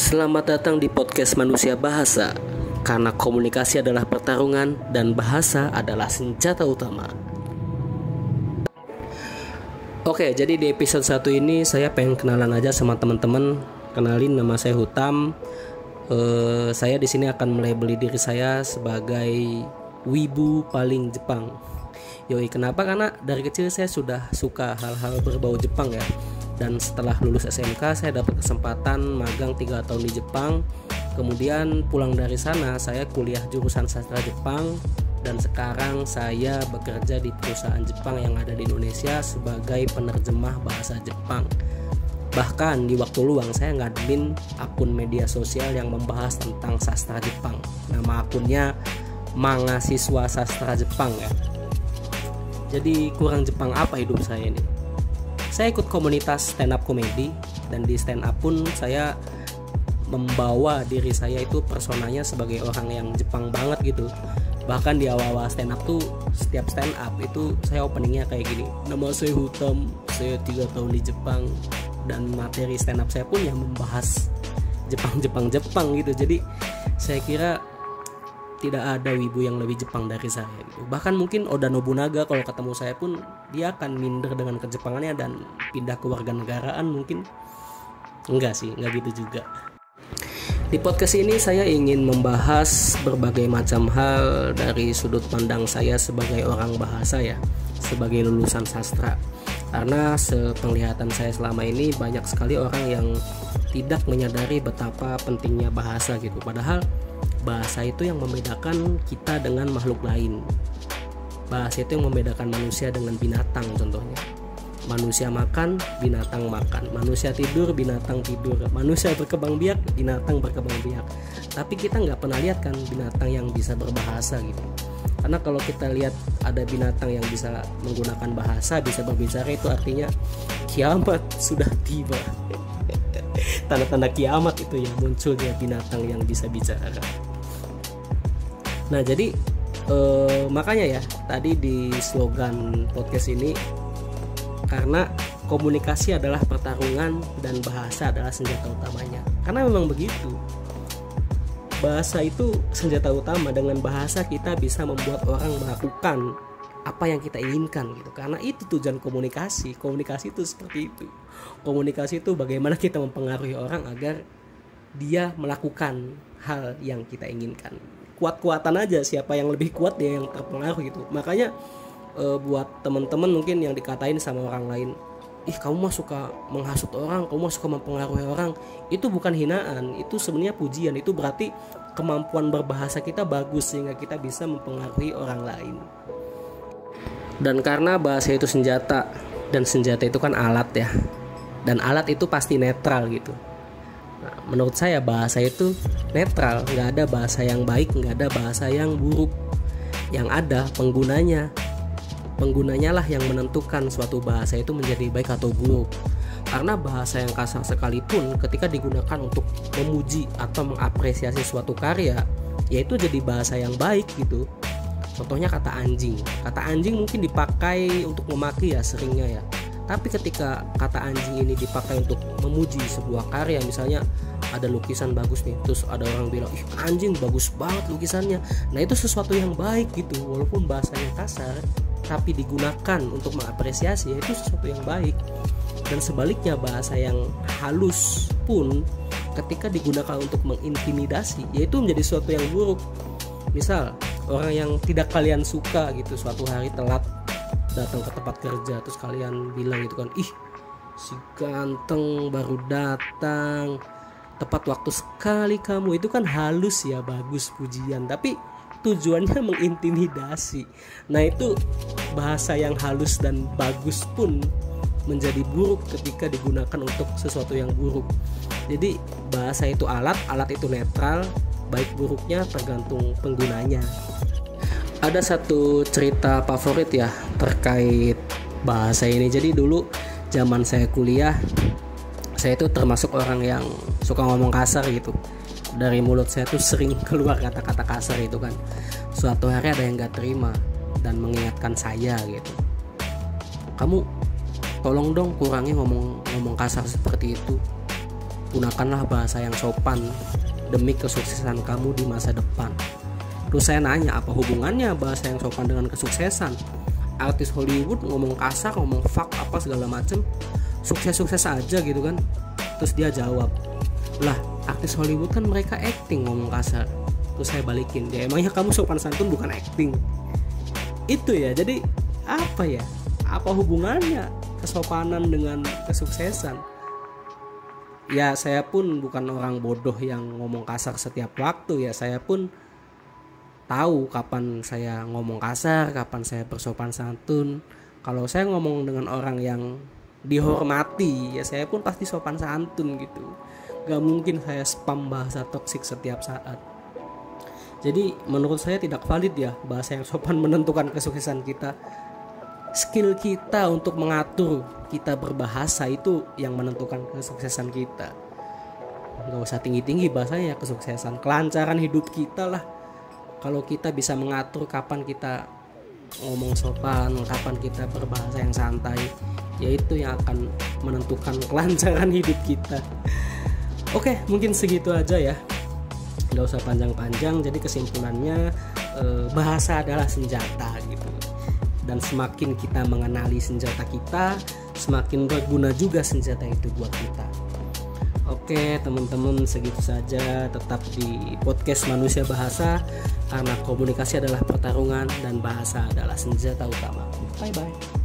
Selamat datang di podcast Manusia Bahasa. Karena komunikasi adalah pertarungan dan bahasa adalah senjata utama. Oke, jadi di episode 1 ini saya pengen kenalan aja sama teman-teman. Kenalin nama saya Hutam. Uh, Saya di sini akan melabeli diri saya sebagai wibu paling Jepang. Yoi, kenapa? Karena dari kecil saya sudah suka hal-hal berbau Jepang ya dan setelah lulus SMK saya dapat kesempatan magang tiga tahun di Jepang. Kemudian pulang dari sana saya kuliah jurusan sastra Jepang. Dan sekarang saya bekerja di perusahaan Jepang yang ada di Indonesia sebagai penerjemah bahasa Jepang. Bahkan di waktu luang saya ngadmin akun media sosial yang membahas tentang sastra Jepang. Nama akunnya Mangasiswa Sastra Jepang ya. Jadi kurang Jepang apa hidup saya ini saya ikut komunitas stand up comedy dan di stand up pun saya membawa diri saya itu personanya sebagai orang yang Jepang banget gitu. Bahkan di awal-awal stand up tuh setiap stand up itu saya openingnya kayak gini nama saya Hutam saya tiga tahun di Jepang. Dan materi stand up saya pun yang membahas Jepang Jepang Jepang gitu. Jadi saya kira tidak ada wibu yang lebih Jepang dari saya gitu. Bahkan mungkin Oda Nobunaga kalau ketemu saya pun dia akan minder dengan kejepangannya dan pindah ke warga negaraan mungkin. Enggak sih, enggak gitu juga. Di podcast ini saya ingin membahas berbagai macam hal dari sudut pandang saya sebagai orang bahasa ya, sebagai lulusan sastra. Karena sepenglihatan saya selama ini banyak sekali orang yang tidak menyadari betapa pentingnya bahasa gitu. Padahal bahasa itu yang membedakan kita dengan makhluk lain. Bahasa itu yang membedakan manusia dengan binatang contohnya. Manusia makan binatang makan. Manusia tidur binatang tidur. Manusia berkembang biak binatang berkembang biak. Tapi kita nggak pernah lihat kan binatang yang bisa berbahasa gitu. Karena kalau kita lihat ada binatang yang bisa menggunakan bahasa bisa berbicara itu artinya kiamat sudah tiba tanda-tanda kiamat itu yang munculnya binatang yang bisa bicara Nah jadi eh, makanya ya tadi di slogan podcast ini karena komunikasi adalah pertarungan dan bahasa adalah senjata utamanya. Karena memang begitu. Bahasa itu senjata utama dengan bahasa kita bisa membuat orang melakukan apa yang kita inginkan gitu. Karena itu tujuan komunikasi. Komunikasi itu seperti itu. Komunikasi itu bagaimana kita mempengaruhi orang agar dia melakukan hal yang kita inginkan. Kuat-kuatan aja siapa yang lebih kuat dia yang terpengaruh gitu. Makanya e, buat temen-temen mungkin yang dikatain sama orang lain ih kamu mah suka menghasut orang kamu mah suka mempengaruhi orang. Itu bukan hinaan itu sebenarnya pujian. Itu berarti kemampuan berbahasa kita bagus sehingga kita bisa mempengaruhi orang lain dan karena bahasa itu senjata dan senjata itu kan alat ya dan alat itu pasti netral gitu Nah, menurut saya bahasa itu netral, nggak ada bahasa yang baik, nggak ada bahasa yang buruk. Yang ada penggunanya. Penggunanya lah yang menentukan suatu bahasa itu menjadi baik atau buruk. Karena bahasa yang kasar sekalipun ketika digunakan untuk memuji atau mengapresiasi suatu karya, yaitu jadi bahasa yang baik gitu. Contohnya kata anjing. Kata anjing mungkin dipakai untuk memaki ya seringnya ya. Tapi ketika kata anjing ini dipakai untuk memuji sebuah karya misalnya ada lukisan bagus nih terus ada orang bilang ih anjing bagus banget lukisannya. Nah itu sesuatu yang baik gitu walaupun bahasanya kasar tapi digunakan untuk mengapresiasi ya itu sesuatu yang baik. Dan sebaliknya bahasa yang halus pun ketika digunakan untuk mengintimidasi yaitu menjadi sesuatu yang buruk. Misal orang yang tidak kalian suka gitu. Suatu hari telat datang ke tempat kerja terus kalian bilang gitu kan ih si ganteng baru datang. Tepat waktu sekali kamu. Itu kan halus ya bagus pujian. Tapi tujuannya mengintimidasi. Nah itu bahasa yang halus dan bagus pun menjadi buruk ketika digunakan untuk sesuatu yang buruk. Jadi bahasa itu alat alat itu netral baik buruknya tergantung penggunanya ada satu cerita favorit ya terkait bahasa ini. Jadi dulu zaman saya kuliah saya itu termasuk orang yang suka ngomong kasar gitu. Dari mulut saya tuh sering keluar kata-kata kasar itu kan. Suatu hari ada yang gak terima dan mengingatkan saya gitu. Kamu tolong dong kurangi ngomong ngomong kasar seperti itu. Gunakanlah bahasa yang sopan demi kesuksesan kamu di masa depan terus saya nanya apa hubungannya bahasa yang sopan dengan kesuksesan? Artis Hollywood ngomong kasar ngomong fuck apa segala macem. Sukses-sukses aja gitu kan. Terus dia jawab lah artis Hollywood kan mereka acting ngomong kasar. Terus saya balikin ya emangnya kamu sopan santun bukan acting? Itu ya jadi apa ya? Apa hubungannya kesopanan dengan kesuksesan? Ya saya pun bukan orang bodoh yang ngomong kasar setiap waktu ya. Saya pun tahu kapan saya ngomong kasar, kapan saya bersopan santun. Kalau saya ngomong dengan orang yang dihormati, ya saya pun pasti sopan santun gitu. Gak mungkin saya spam bahasa toksik setiap saat. Jadi menurut saya tidak valid ya bahasa yang sopan menentukan kesuksesan kita. Skill kita untuk mengatur kita berbahasa itu yang menentukan kesuksesan kita. Gak usah tinggi-tinggi bahasanya kesuksesan, kelancaran hidup kita lah kalau kita bisa mengatur kapan kita ngomong sopan, kapan kita berbahasa yang santai, yaitu yang akan menentukan kelancaran hidup kita. Oke, mungkin segitu aja ya. Gak usah panjang-panjang. Jadi kesimpulannya eh, bahasa adalah senjata gitu. Dan semakin kita mengenali senjata kita, semakin berguna juga senjata itu buat kita. Oke teman-teman segitu saja tetap di podcast manusia bahasa karena komunikasi adalah pertarungan dan bahasa adalah senjata utama. Bye bye.